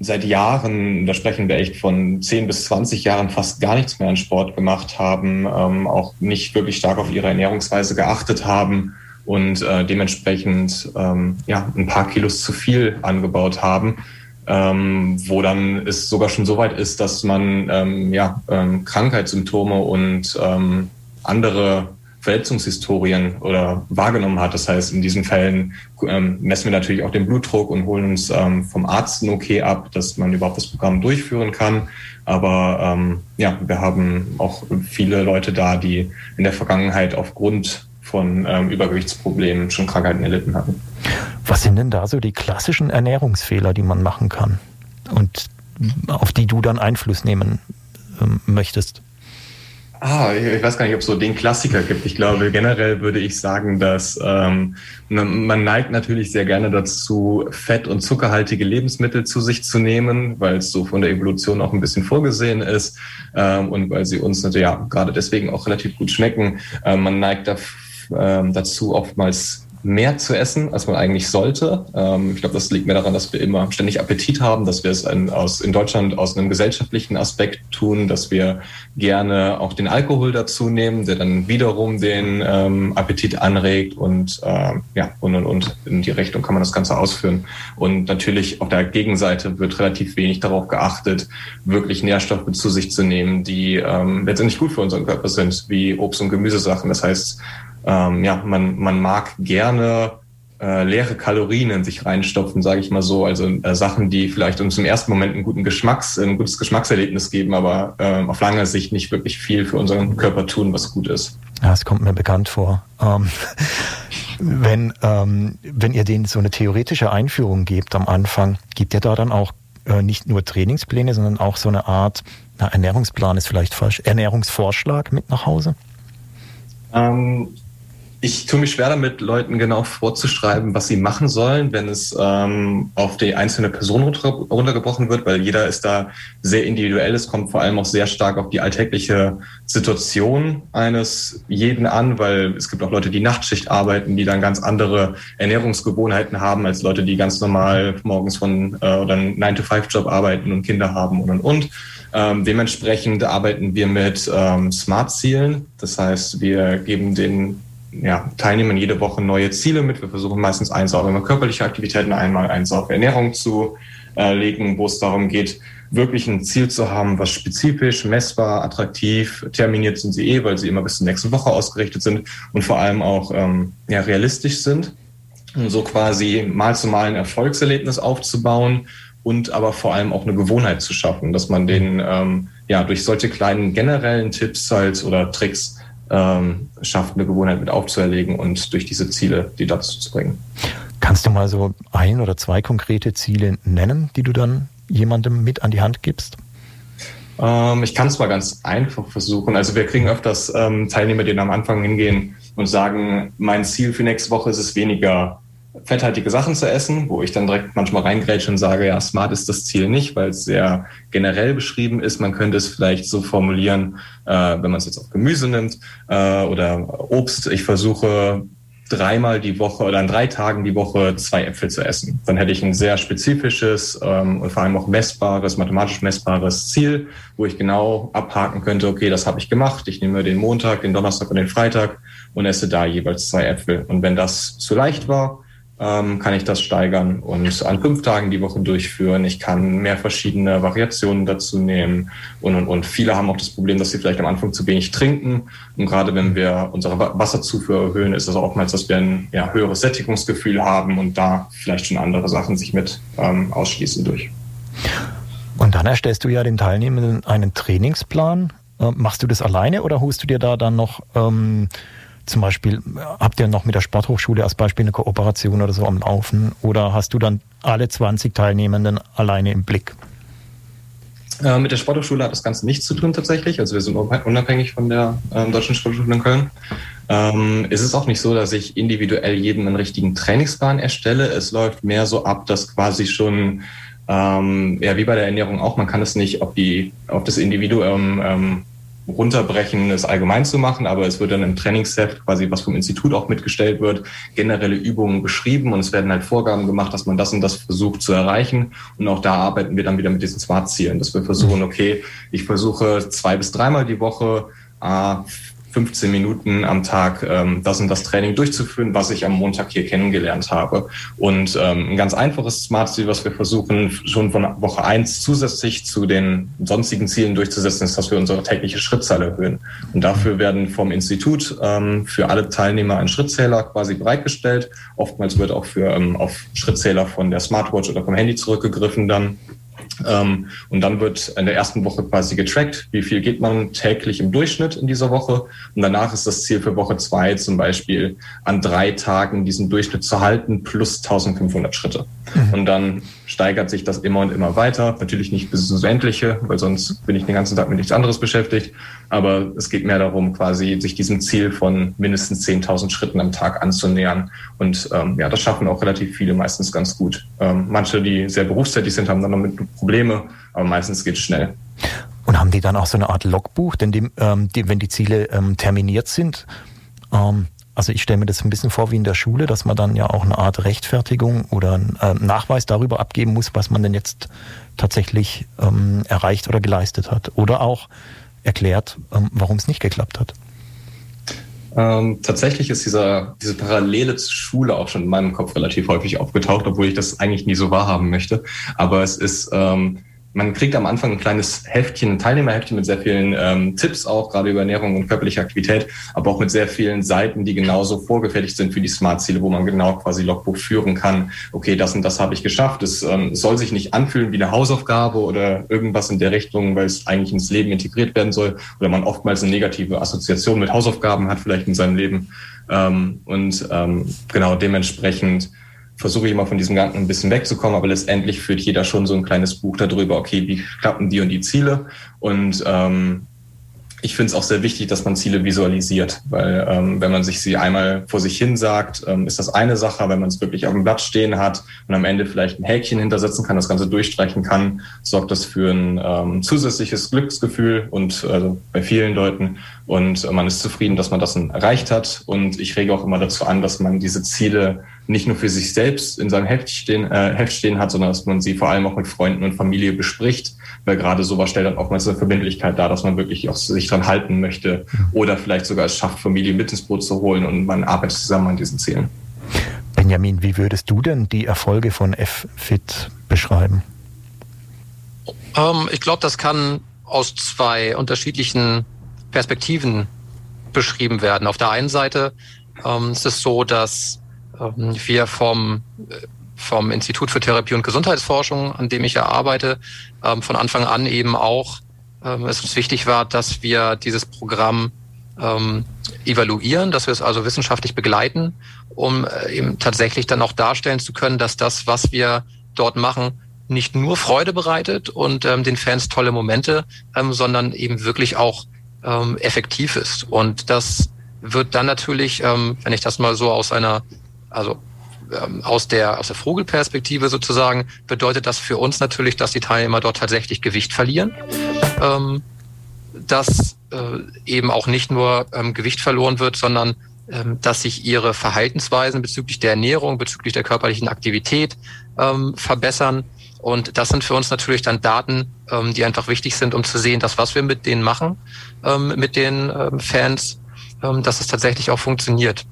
seit Jahren, da sprechen wir echt von 10 bis 20 Jahren, fast gar nichts mehr an Sport gemacht haben, ähm, auch nicht wirklich stark auf ihre Ernährungsweise geachtet haben und äh, dementsprechend ähm, ja, ein paar Kilos zu viel angebaut haben, ähm, wo dann es sogar schon so weit ist, dass man ähm, ja, ähm, Krankheitssymptome und ähm, andere Verletzungshistorien oder wahrgenommen hat. Das heißt, in diesen Fällen ähm, messen wir natürlich auch den Blutdruck und holen uns ähm, vom Arzt ein Okay ab, dass man überhaupt das Programm durchführen kann. Aber ähm, ja, wir haben auch viele Leute da, die in der Vergangenheit aufgrund von ähm, Übergewichtsproblemen schon Krankheiten erlitten hatten. Was sind denn da so die klassischen Ernährungsfehler, die man machen kann und auf die du dann Einfluss nehmen ähm, möchtest? Ah, ich weiß gar nicht, ob es so den Klassiker gibt. Ich glaube, generell würde ich sagen, dass ähm, man neigt natürlich sehr gerne dazu, fett- und zuckerhaltige Lebensmittel zu sich zu nehmen, weil es so von der Evolution auch ein bisschen vorgesehen ist ähm, und weil sie uns ja gerade deswegen auch relativ gut schmecken. Ähm, man neigt dafür ähm, dazu, oftmals mehr zu essen, als man eigentlich sollte. Ähm, ich glaube, das liegt mir daran, dass wir immer ständig Appetit haben, dass wir es ein, aus, in Deutschland aus einem gesellschaftlichen Aspekt tun, dass wir gerne auch den Alkohol dazu nehmen, der dann wiederum den ähm, Appetit anregt und äh, ja, und, und, und in die Richtung kann man das Ganze ausführen. Und natürlich auf der Gegenseite wird relativ wenig darauf geachtet, wirklich Nährstoffe zu sich zu nehmen, die ähm, letztendlich gut für unseren Körper sind, wie Obst- und Gemüsesachen. Das heißt, ähm, ja, man, man mag gerne äh, leere Kalorien in sich reinstopfen, sage ich mal so. Also äh, Sachen, die vielleicht uns im ersten Moment einen guten Geschmacks, ein gutes Geschmackserlebnis geben, aber äh, auf lange Sicht nicht wirklich viel für unseren Körper tun, was gut ist. Ja, es kommt mir bekannt vor. Ähm, wenn, ähm, wenn ihr denen so eine theoretische Einführung gebt am Anfang, gibt ihr da dann auch äh, nicht nur Trainingspläne, sondern auch so eine Art, na, Ernährungsplan ist vielleicht falsch, Ernährungsvorschlag mit nach Hause? Ähm, ich tue mich schwer damit, Leuten genau vorzuschreiben, was sie machen sollen, wenn es ähm, auf die einzelne Person runtergebrochen wird, weil jeder ist da sehr individuell. Es kommt vor allem auch sehr stark auf die alltägliche Situation eines jeden an, weil es gibt auch Leute, die Nachtschicht arbeiten, die dann ganz andere Ernährungsgewohnheiten haben als Leute, die ganz normal morgens von äh, oder einen 9-to-5-Job arbeiten und Kinder haben und und und. Ähm, dementsprechend arbeiten wir mit ähm, Smart-Zielen. Das heißt, wir geben den ja, Teilnehmern jede Woche neue Ziele mit. Wir versuchen meistens eins auf immer körperliche Aktivitäten, einmal eins auf Ernährung zu äh, legen, wo es darum geht, wirklich ein Ziel zu haben, was spezifisch, messbar, attraktiv, terminiert sind sie eh, weil sie immer bis zur nächsten Woche ausgerichtet sind und vor allem auch ähm, ja, realistisch sind. Um so quasi mal zu mal ein Erfolgserlebnis aufzubauen und aber vor allem auch eine Gewohnheit zu schaffen, dass man den ähm, ja durch solche kleinen generellen Tipps halt oder Tricks ähm, schafft, eine Gewohnheit mit aufzuerlegen und durch diese Ziele die dazu zu bringen. Kannst du mal so ein oder zwei konkrete Ziele nennen, die du dann jemandem mit an die Hand gibst? Ähm, ich kann es mal ganz einfach versuchen. Also wir kriegen öfters ähm, Teilnehmer, die am Anfang hingehen und sagen, mein Ziel für nächste Woche ist es weniger fetthaltige Sachen zu essen, wo ich dann direkt manchmal reingrätsche und sage, ja, smart ist das Ziel nicht, weil es sehr generell beschrieben ist. Man könnte es vielleicht so formulieren, äh, wenn man es jetzt auf Gemüse nimmt äh, oder Obst. Ich versuche dreimal die Woche oder an drei Tagen die Woche zwei Äpfel zu essen. Dann hätte ich ein sehr spezifisches ähm, und vor allem auch messbares, mathematisch messbares Ziel, wo ich genau abhaken könnte, okay, das habe ich gemacht. Ich nehme den Montag, den Donnerstag und den Freitag und esse da jeweils zwei Äpfel. Und wenn das zu leicht war, ähm, kann ich das steigern und an fünf Tagen die Woche durchführen. Ich kann mehr verschiedene Variationen dazu nehmen und, und, und. Viele haben auch das Problem, dass sie vielleicht am Anfang zu wenig trinken. Und gerade wenn wir unsere Wasserzufuhr erhöhen, ist es auch oftmals, dass wir ein ja, höheres Sättigungsgefühl haben und da vielleicht schon andere Sachen sich mit ähm, ausschließen durch. Und dann erstellst du ja den Teilnehmenden einen Trainingsplan. Äh, machst du das alleine oder holst du dir da dann noch ähm, zum Beispiel, habt ihr noch mit der Sporthochschule als Beispiel eine Kooperation oder so am Laufen? Oder hast du dann alle 20 Teilnehmenden alleine im Blick? Äh, mit der Sporthochschule hat das Ganze nichts zu tun tatsächlich. Also wir sind unabhängig von der äh, Deutschen Sporthochschule in Köln. Ähm, es ist auch nicht so, dass ich individuell jedem einen richtigen Trainingsplan erstelle. Es läuft mehr so ab, dass quasi schon ähm, ja, wie bei der Ernährung auch, man kann es nicht auf, die, auf das Individuum ähm, runterbrechen, es allgemein zu machen, aber es wird dann im Trainingsheft quasi, was vom Institut auch mitgestellt wird, generelle Übungen beschrieben und es werden halt Vorgaben gemacht, dass man das und das versucht zu erreichen. Und auch da arbeiten wir dann wieder mit diesen Smart-Zielen, dass wir versuchen, okay, ich versuche zwei bis dreimal die Woche äh, 15 Minuten am Tag ähm, das und das Training durchzuführen, was ich am Montag hier kennengelernt habe. Und ähm, ein ganz einfaches Smart Ziel, was wir versuchen, schon von Woche eins zusätzlich zu den sonstigen Zielen durchzusetzen, ist, dass wir unsere tägliche Schrittzahl erhöhen. Und dafür werden vom Institut ähm, für alle Teilnehmer ein Schrittzähler quasi bereitgestellt. Oftmals wird auch für ähm, auf Schrittzähler von der Smartwatch oder vom Handy zurückgegriffen dann. Ähm, und dann wird in der ersten Woche quasi getrackt, wie viel geht man täglich im Durchschnitt in dieser Woche. Und danach ist das Ziel für Woche zwei zum Beispiel an drei Tagen diesen Durchschnitt zu halten plus 1500 Schritte. Mhm. Und dann steigert sich das immer und immer weiter. Natürlich nicht bis ins Endliche, weil sonst bin ich den ganzen Tag mit nichts anderes beschäftigt. Aber es geht mehr darum, quasi sich diesem Ziel von mindestens 10.000 Schritten am Tag anzunähern. Und ähm, ja, das schaffen auch relativ viele meistens ganz gut. Ähm, manche, die sehr berufstätig sind, haben dann damit Probleme, aber meistens geht es schnell. Und haben die dann auch so eine Art Logbuch, denn die, ähm, die, wenn die Ziele ähm, terminiert sind, ähm, also ich stelle mir das ein bisschen vor wie in der Schule, dass man dann ja auch eine Art Rechtfertigung oder einen äh, Nachweis darüber abgeben muss, was man denn jetzt tatsächlich ähm, erreicht oder geleistet hat. Oder auch erklärt, ähm, warum es nicht geklappt hat. Ähm, tatsächlich ist dieser, diese Parallele zur Schule auch schon in meinem Kopf relativ häufig aufgetaucht, obwohl ich das eigentlich nie so wahrhaben möchte. Aber es ist ähm, man kriegt am Anfang ein kleines Heftchen, ein Teilnehmerheftchen mit sehr vielen ähm, Tipps auch, gerade über Ernährung und körperliche Aktivität, aber auch mit sehr vielen Seiten, die genauso vorgefertigt sind für die Smart-Ziele, wo man genau quasi Logbuch führen kann. Okay, das und das habe ich geschafft. Es ähm, soll sich nicht anfühlen wie eine Hausaufgabe oder irgendwas in der Richtung, weil es eigentlich ins Leben integriert werden soll oder man oftmals eine negative Assoziation mit Hausaufgaben hat vielleicht in seinem Leben. Ähm, und ähm, genau dementsprechend versuche ich immer von diesem Ganzen ein bisschen wegzukommen, aber letztendlich führt jeder schon so ein kleines Buch darüber, okay, wie klappen die und die Ziele? Und ähm, ich finde es auch sehr wichtig, dass man Ziele visualisiert, weil ähm, wenn man sich sie einmal vor sich hin sagt, ähm, ist das eine Sache, wenn man es wirklich auf dem Blatt stehen hat und am Ende vielleicht ein Häkchen hintersetzen kann, das Ganze durchstreichen kann, sorgt das für ein ähm, zusätzliches Glücksgefühl und also bei vielen Leuten. Und man ist zufrieden, dass man das erreicht hat. Und ich rege auch immer dazu an, dass man diese Ziele nicht nur für sich selbst in seinem Heft stehen, äh, Heft stehen hat, sondern dass man sie vor allem auch mit Freunden und Familie bespricht, weil gerade sowas stellt dann oftmals eine Verbindlichkeit dar, dass man wirklich auch sich dran halten möchte oder vielleicht sogar es schafft, Familie mit ins Boot zu holen und man arbeitet zusammen an diesen Zielen. Benjamin, wie würdest du denn die Erfolge von F-Fit beschreiben? Ähm, ich glaube, das kann aus zwei unterschiedlichen Perspektiven beschrieben werden. Auf der einen Seite ähm, ist es so, dass wir vom vom Institut für Therapie und Gesundheitsforschung, an dem ich ja arbeite, ähm, von Anfang an eben auch ähm, es uns wichtig war, dass wir dieses Programm ähm, evaluieren, dass wir es also wissenschaftlich begleiten, um äh, eben tatsächlich dann auch darstellen zu können, dass das, was wir dort machen, nicht nur Freude bereitet und ähm, den Fans tolle Momente, ähm, sondern eben wirklich auch ähm, effektiv ist. Und das wird dann natürlich, ähm, wenn ich das mal so aus einer, also ähm, aus der, aus der Vogelperspektive sozusagen bedeutet das für uns natürlich, dass die Teilnehmer dort tatsächlich Gewicht verlieren. Ähm, dass äh, eben auch nicht nur ähm, Gewicht verloren wird, sondern ähm, dass sich ihre Verhaltensweisen bezüglich der Ernährung, bezüglich der körperlichen Aktivität ähm, verbessern. Und das sind für uns natürlich dann Daten, ähm, die einfach wichtig sind, um zu sehen, dass was wir mit denen machen, ähm, mit den ähm, Fans, ähm, dass es tatsächlich auch funktioniert.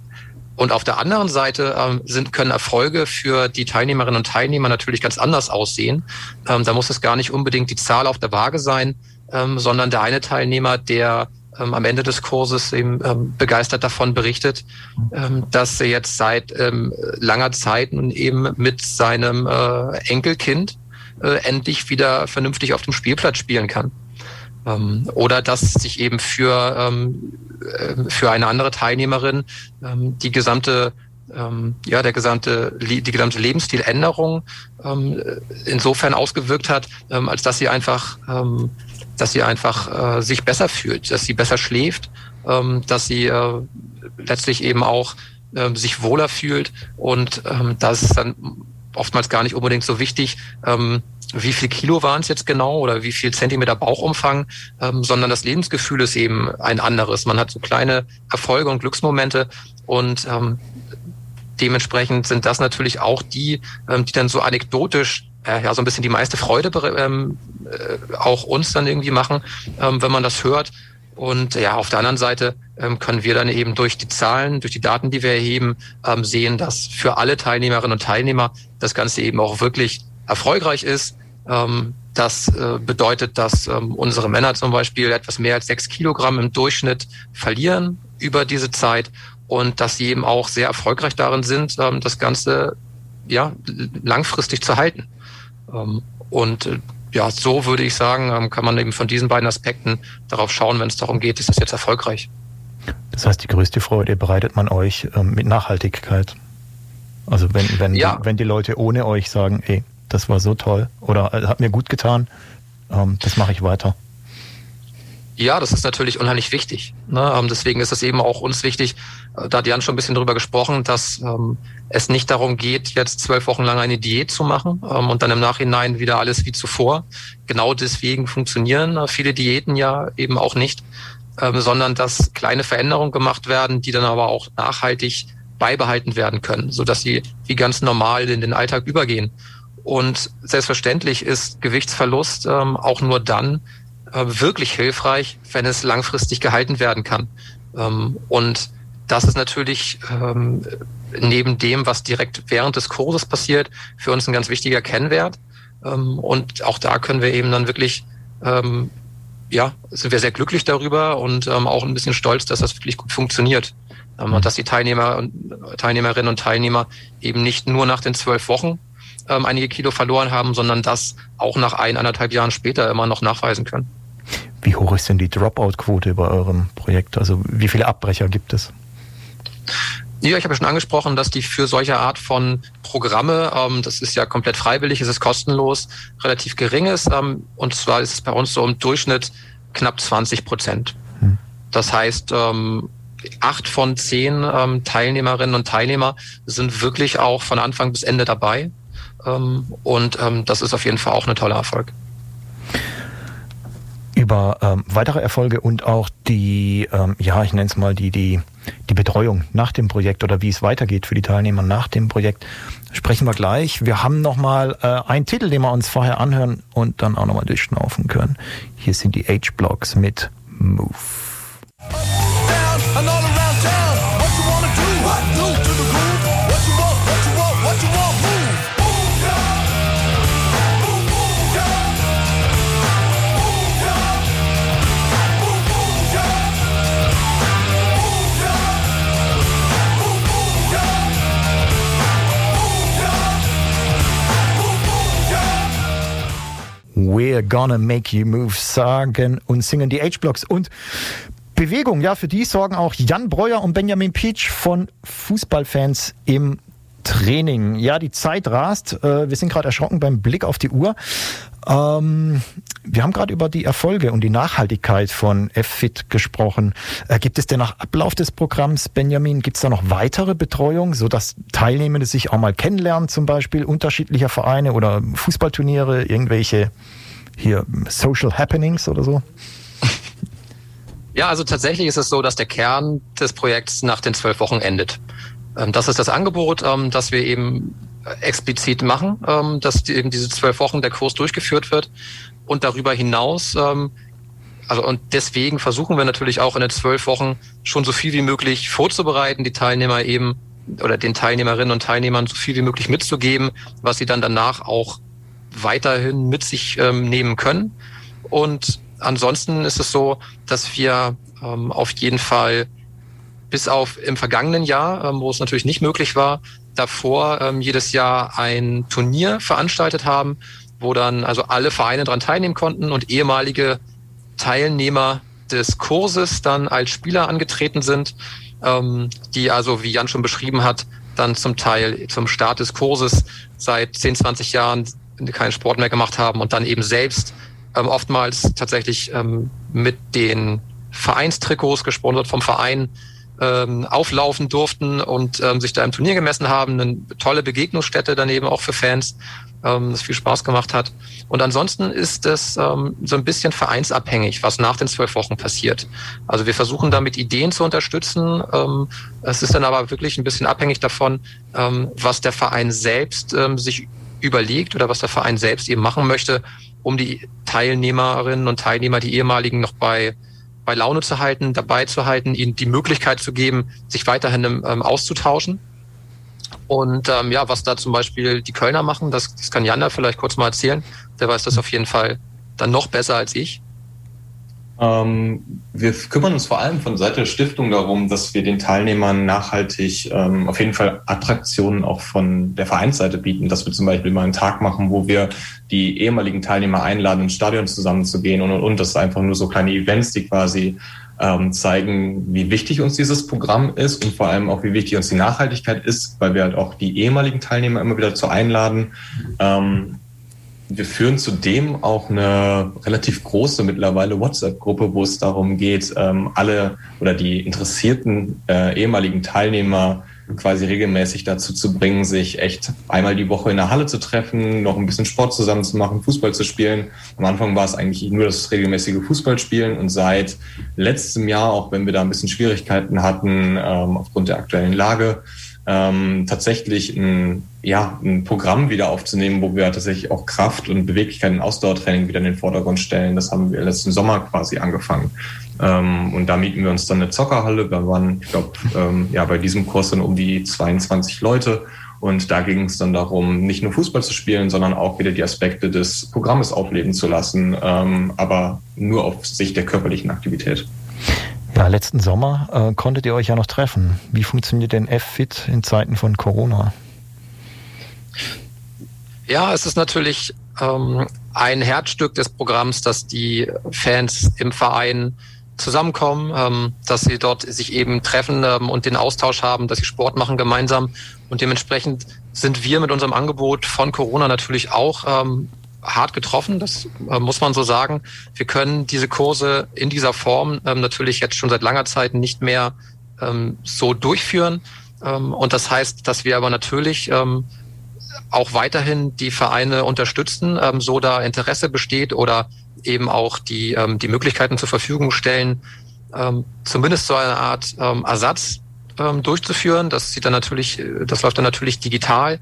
Und auf der anderen Seite ähm, sind, können Erfolge für die Teilnehmerinnen und Teilnehmer natürlich ganz anders aussehen. Ähm, da muss es gar nicht unbedingt die Zahl auf der Waage sein, ähm, sondern der eine Teilnehmer, der ähm, am Ende des Kurses eben ähm, begeistert davon berichtet, ähm, dass er jetzt seit ähm, langer Zeit nun eben mit seinem äh, Enkelkind äh, endlich wieder vernünftig auf dem Spielplatz spielen kann. Ähm, oder dass sich eben für, ähm, äh, für eine andere Teilnehmerin ähm, die gesamte ja, der gesamte, die gesamte Lebensstiländerung insofern ausgewirkt hat, als dass sie einfach, dass sie einfach äh, sich besser fühlt, dass sie besser schläft, dass sie äh, letztlich eben auch sich wohler fühlt und ähm, das ist dann oftmals gar nicht unbedingt so wichtig, ähm, wie viel Kilo waren es jetzt genau oder wie viel Zentimeter Bauchumfang, ähm, sondern das Lebensgefühl ist eben ein anderes. Man hat so kleine Erfolge und Glücksmomente und ähm, dementsprechend sind das natürlich auch die, ähm, die dann so anekdotisch äh, ja so ein bisschen die meiste Freude ähm, äh, auch uns dann irgendwie machen, ähm, wenn man das hört. Und ja, auf der anderen Seite ähm, können wir dann eben durch die Zahlen, durch die Daten, die wir erheben, ähm, sehen, dass für alle Teilnehmerinnen und Teilnehmer das Ganze eben auch wirklich erfolgreich ist. Ähm, das äh, bedeutet, dass ähm, unsere Männer zum Beispiel etwas mehr als sechs Kilogramm im Durchschnitt verlieren über diese Zeit und dass sie eben auch sehr erfolgreich darin sind, ähm, das Ganze ja langfristig zu halten. Ähm, und äh, ja, so würde ich sagen, ähm, kann man eben von diesen beiden Aspekten darauf schauen, wenn es darum geht, ist das jetzt erfolgreich. Das heißt, die größte Freude bereitet man euch ähm, mit Nachhaltigkeit. Also wenn, wenn, ja. die, wenn die Leute ohne euch sagen, ey, das war so toll oder äh, hat mir gut getan, ähm, das mache ich weiter. Ja, das ist natürlich unheimlich wichtig. Ne? Deswegen ist es eben auch uns wichtig, da hat Jan schon ein bisschen drüber gesprochen, dass ähm, es nicht darum geht, jetzt zwölf Wochen lang eine Diät zu machen ähm, und dann im Nachhinein wieder alles wie zuvor. Genau deswegen funktionieren äh, viele Diäten ja eben auch nicht, ähm, sondern dass kleine Veränderungen gemacht werden, die dann aber auch nachhaltig beibehalten werden können, so dass sie wie ganz normal in den Alltag übergehen. Und selbstverständlich ist Gewichtsverlust ähm, auch nur dann, äh, wirklich hilfreich, wenn es langfristig gehalten werden kann. Ähm, und das ist natürlich ähm, neben dem, was direkt während des Kurses passiert, für uns ein ganz wichtiger Kennwert. Ähm, und auch da können wir eben dann wirklich, ähm, ja, sind wir sehr glücklich darüber und ähm, auch ein bisschen stolz, dass das wirklich gut funktioniert. Ähm, und dass die Teilnehmer und Teilnehmerinnen und Teilnehmer eben nicht nur nach den zwölf Wochen ähm, einige Kilo verloren haben, sondern das auch nach ein, anderthalb Jahren später immer noch nachweisen können. Wie hoch ist denn die Dropout-Quote bei eurem Projekt? Also wie viele Abbrecher gibt es? Ja, ich habe ja schon angesprochen, dass die für solche Art von Programme, ähm, das ist ja komplett freiwillig, es ist kostenlos, relativ gering ist. Ähm, und zwar ist es bei uns so im Durchschnitt knapp 20 Prozent. Hm. Das heißt, ähm, acht von zehn ähm, Teilnehmerinnen und Teilnehmer sind wirklich auch von Anfang bis Ende dabei. Ähm, und ähm, das ist auf jeden Fall auch ein toller Erfolg über ähm, weitere Erfolge und auch die, ähm, ja, ich nenne es mal die, die, die Betreuung nach dem Projekt oder wie es weitergeht für die Teilnehmer nach dem Projekt sprechen wir gleich. Wir haben nochmal äh, einen Titel, den wir uns vorher anhören und dann auch nochmal durchschnaufen können. Hier sind die H-Blocks mit Move. Gonna Make You Move sagen und singen die H-Blocks und Bewegung, ja, für die sorgen auch Jan Breuer und Benjamin Peach von Fußballfans im Training. Ja, die Zeit rast. Äh, wir sind gerade erschrocken beim Blick auf die Uhr. Ähm, wir haben gerade über die Erfolge und die Nachhaltigkeit von F-Fit gesprochen. Äh, gibt es denn nach Ablauf des Programms, Benjamin, gibt es da noch weitere Betreuung, sodass Teilnehmende sich auch mal kennenlernen, zum Beispiel unterschiedlicher Vereine oder Fußballturniere, irgendwelche hier Social Happenings oder so? Ja, also tatsächlich ist es so, dass der Kern des Projekts nach den zwölf Wochen endet. Ähm, das ist das Angebot, ähm, das wir eben explizit machen, ähm, dass eben diese zwölf Wochen der Kurs durchgeführt wird. Und darüber hinaus, also und deswegen versuchen wir natürlich auch in den zwölf Wochen schon so viel wie möglich vorzubereiten, die Teilnehmer eben oder den Teilnehmerinnen und Teilnehmern so viel wie möglich mitzugeben, was sie dann danach auch weiterhin mit sich nehmen können. Und ansonsten ist es so, dass wir ähm, auf jeden Fall bis auf im vergangenen Jahr, ähm, wo es natürlich nicht möglich war, davor ähm, jedes Jahr ein Turnier veranstaltet haben, wo dann also alle Vereine daran teilnehmen konnten und ehemalige Teilnehmer des Kurses dann als Spieler angetreten sind, ähm, die also, wie Jan schon beschrieben hat, dann zum Teil zum Start des Kurses seit 10, 20 Jahren keinen Sport mehr gemacht haben und dann eben selbst ähm, oftmals tatsächlich ähm, mit den Vereinstrikots gesponsert vom Verein ähm, auflaufen durften und ähm, sich da im Turnier gemessen haben. Eine tolle Begegnungsstätte daneben auch für Fans, ähm, das viel Spaß gemacht hat. Und ansonsten ist es ähm, so ein bisschen vereinsabhängig, was nach den zwölf Wochen passiert. Also wir versuchen damit Ideen zu unterstützen. Ähm, es ist dann aber wirklich ein bisschen abhängig davon, ähm, was der Verein selbst ähm, sich überlegt oder was der Verein selbst eben machen möchte um die Teilnehmerinnen und Teilnehmer, die ehemaligen, noch bei, bei Laune zu halten, dabei zu halten, ihnen die Möglichkeit zu geben, sich weiterhin ähm, auszutauschen. Und ähm, ja, was da zum Beispiel die Kölner machen, das, das kann Jan da vielleicht kurz mal erzählen. Der weiß das auf jeden Fall dann noch besser als ich. Ähm, wir kümmern uns vor allem von Seite der Stiftung darum, dass wir den Teilnehmern nachhaltig ähm, auf jeden Fall Attraktionen auch von der Vereinsseite bieten, dass wir zum Beispiel mal einen Tag machen, wo wir die ehemaligen Teilnehmer einladen, ins Stadion zusammenzugehen und und und. Das einfach nur so kleine Events, die quasi ähm, zeigen, wie wichtig uns dieses Programm ist und vor allem auch, wie wichtig uns die Nachhaltigkeit ist, weil wir halt auch die ehemaligen Teilnehmer immer wieder zu einladen. Ähm, wir führen zudem auch eine relativ große mittlerweile WhatsApp-Gruppe, wo es darum geht, ähm, alle oder die interessierten äh, ehemaligen Teilnehmer quasi regelmäßig dazu zu bringen, sich echt einmal die Woche in der Halle zu treffen, noch ein bisschen Sport zusammen zu machen, Fußball zu spielen. Am Anfang war es eigentlich nur das regelmäßige Fußballspielen und seit letztem Jahr, auch wenn wir da ein bisschen Schwierigkeiten hatten ähm, aufgrund der aktuellen Lage, ähm, tatsächlich ein, ja, ein Programm wieder aufzunehmen, wo wir tatsächlich auch Kraft und Beweglichkeit und Ausdauertraining wieder in den Vordergrund stellen. Das haben wir letzten Sommer quasi angefangen. Ähm, und da mieten wir uns dann eine Zockerhalle. Wir waren, ich glaube, ähm, ja, bei diesem Kurs dann um die 22 Leute. Und da ging es dann darum, nicht nur Fußball zu spielen, sondern auch wieder die Aspekte des Programmes aufleben zu lassen, ähm, aber nur auf Sicht der körperlichen Aktivität. Ja, letzten Sommer äh, konntet ihr euch ja noch treffen. Wie funktioniert denn F-Fit in Zeiten von Corona? Ja, es ist natürlich ähm, ein Herzstück des Programms, dass die Fans im Verein zusammenkommen, ähm, dass sie dort sich eben treffen ähm, und den Austausch haben, dass sie Sport machen gemeinsam. Und dementsprechend sind wir mit unserem Angebot von Corona natürlich auch ähm, hart getroffen, das äh, muss man so sagen. Wir können diese Kurse in dieser Form ähm, natürlich jetzt schon seit langer Zeit nicht mehr ähm, so durchführen. Ähm, und das heißt, dass wir aber natürlich ähm, auch weiterhin die Vereine unterstützen, ähm, so da Interesse besteht oder eben auch die, ähm, die Möglichkeiten zur Verfügung stellen, zumindest so eine Art Ersatz durchzuführen. Das sieht dann natürlich, das läuft dann natürlich digital,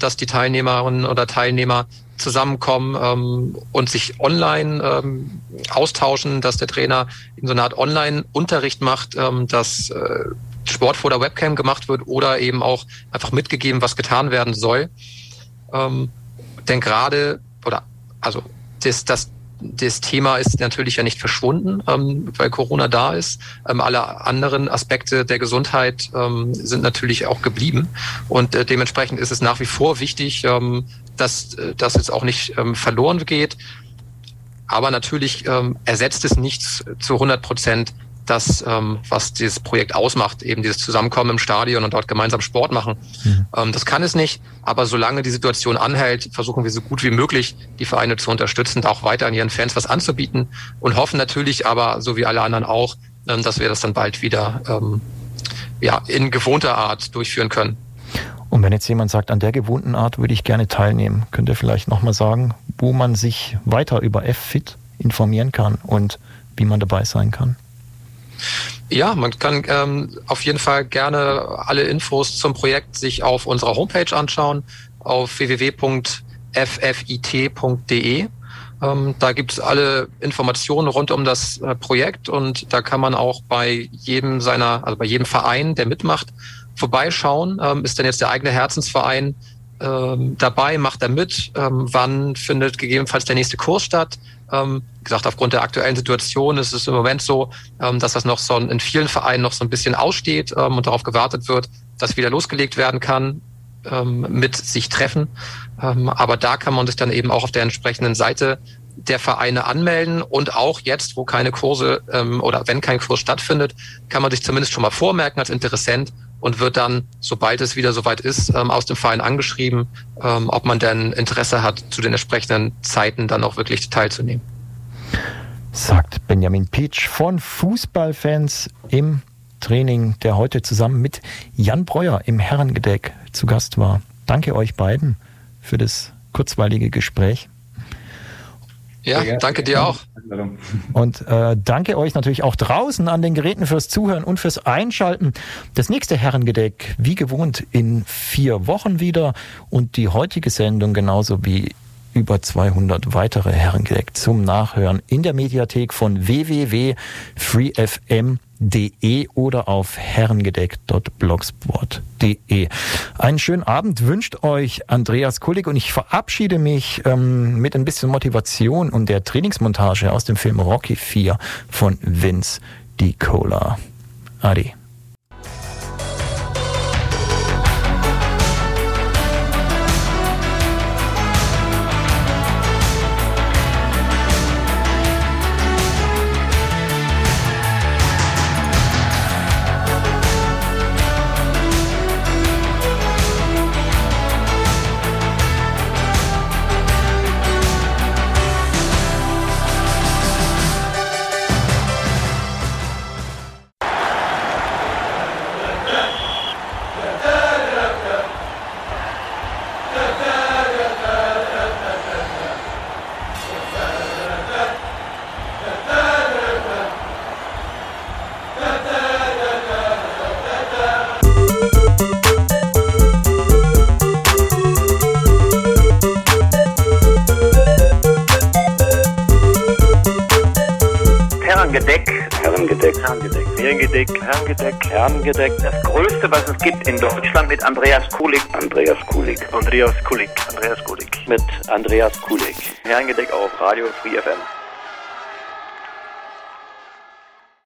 dass die Teilnehmerinnen oder Teilnehmer zusammenkommen ähm, und sich online ähm, austauschen, dass der Trainer in so einer Art Online-Unterricht macht, ähm, dass äh, Sport vor der Webcam gemacht wird oder eben auch einfach mitgegeben, was getan werden soll. Ähm, denn gerade, oder also das, das das Thema ist natürlich ja nicht verschwunden, ähm, weil Corona da ist. Ähm, alle anderen Aspekte der Gesundheit ähm, sind natürlich auch geblieben. Und äh, dementsprechend ist es nach wie vor wichtig, ähm, dass äh, das jetzt auch nicht ähm, verloren geht. Aber natürlich ähm, ersetzt es nicht zu 100 Prozent das, ähm, was dieses Projekt ausmacht, eben dieses Zusammenkommen im Stadion und dort gemeinsam Sport machen. Mhm. Ähm, das kann es nicht, aber solange die Situation anhält, versuchen wir so gut wie möglich die Vereine zu unterstützen, auch weiter an ihren Fans was anzubieten und hoffen natürlich aber, so wie alle anderen auch, ähm, dass wir das dann bald wieder ähm, ja, in gewohnter Art durchführen können. Und wenn jetzt jemand sagt, an der gewohnten Art würde ich gerne teilnehmen, könnt ihr vielleicht nochmal sagen, wo man sich weiter über F-Fit informieren kann und wie man dabei sein kann? Ja, man kann ähm, auf jeden Fall gerne alle Infos zum Projekt sich auf unserer Homepage anschauen, auf www.ffit.de. Ähm, da gibt es alle Informationen rund um das äh, Projekt und da kann man auch bei jedem seiner, also bei jedem Verein, der mitmacht, vorbeischauen. Ähm, ist denn jetzt der eigene Herzensverein ähm, dabei? Macht er mit? Ähm, wann findet gegebenenfalls der nächste Kurs statt? Ähm, wie gesagt, aufgrund der aktuellen Situation ist es im Moment so, ähm, dass das noch so in vielen Vereinen noch so ein bisschen aussteht ähm, und darauf gewartet wird, dass wieder losgelegt werden kann ähm, mit sich treffen. Ähm, aber da kann man sich dann eben auch auf der entsprechenden Seite der Vereine anmelden und auch jetzt, wo keine Kurse ähm, oder wenn kein Kurs stattfindet, kann man sich zumindest schon mal vormerken als Interessent und wird dann, sobald es wieder soweit ist, ähm, aus dem Verein angeschrieben, ähm, ob man denn Interesse hat, zu den entsprechenden Zeiten dann auch wirklich teilzunehmen. Sagt Benjamin Pietsch von Fußballfans im Training, der heute zusammen mit Jan Breuer im Herrengedeck zu Gast war. Danke euch beiden für das kurzweilige Gespräch. Ja, danke dir auch. Und äh, danke euch natürlich auch draußen an den Geräten fürs Zuhören und fürs Einschalten. Das nächste Herrengedeck, wie gewohnt, in vier Wochen wieder. Und die heutige Sendung genauso wie über 200 weitere Herrengedeck zum Nachhören in der Mediathek von www.freefm.de herrengedeck.de oder auf herrengedeck.blogspot.de. Einen schönen Abend wünscht euch Andreas Kullig und ich verabschiede mich ähm, mit ein bisschen Motivation und der Trainingsmontage aus dem Film Rocky 4 von Vince D. Cola. Adi. Herrengedeck. Das größte, was es gibt in Deutschland mit Andreas Kulik. Andreas Kulik. Andreas Kulik. Andreas Kulik. Mit Andreas Kulik. Herrengedeck auf Radio Free FM.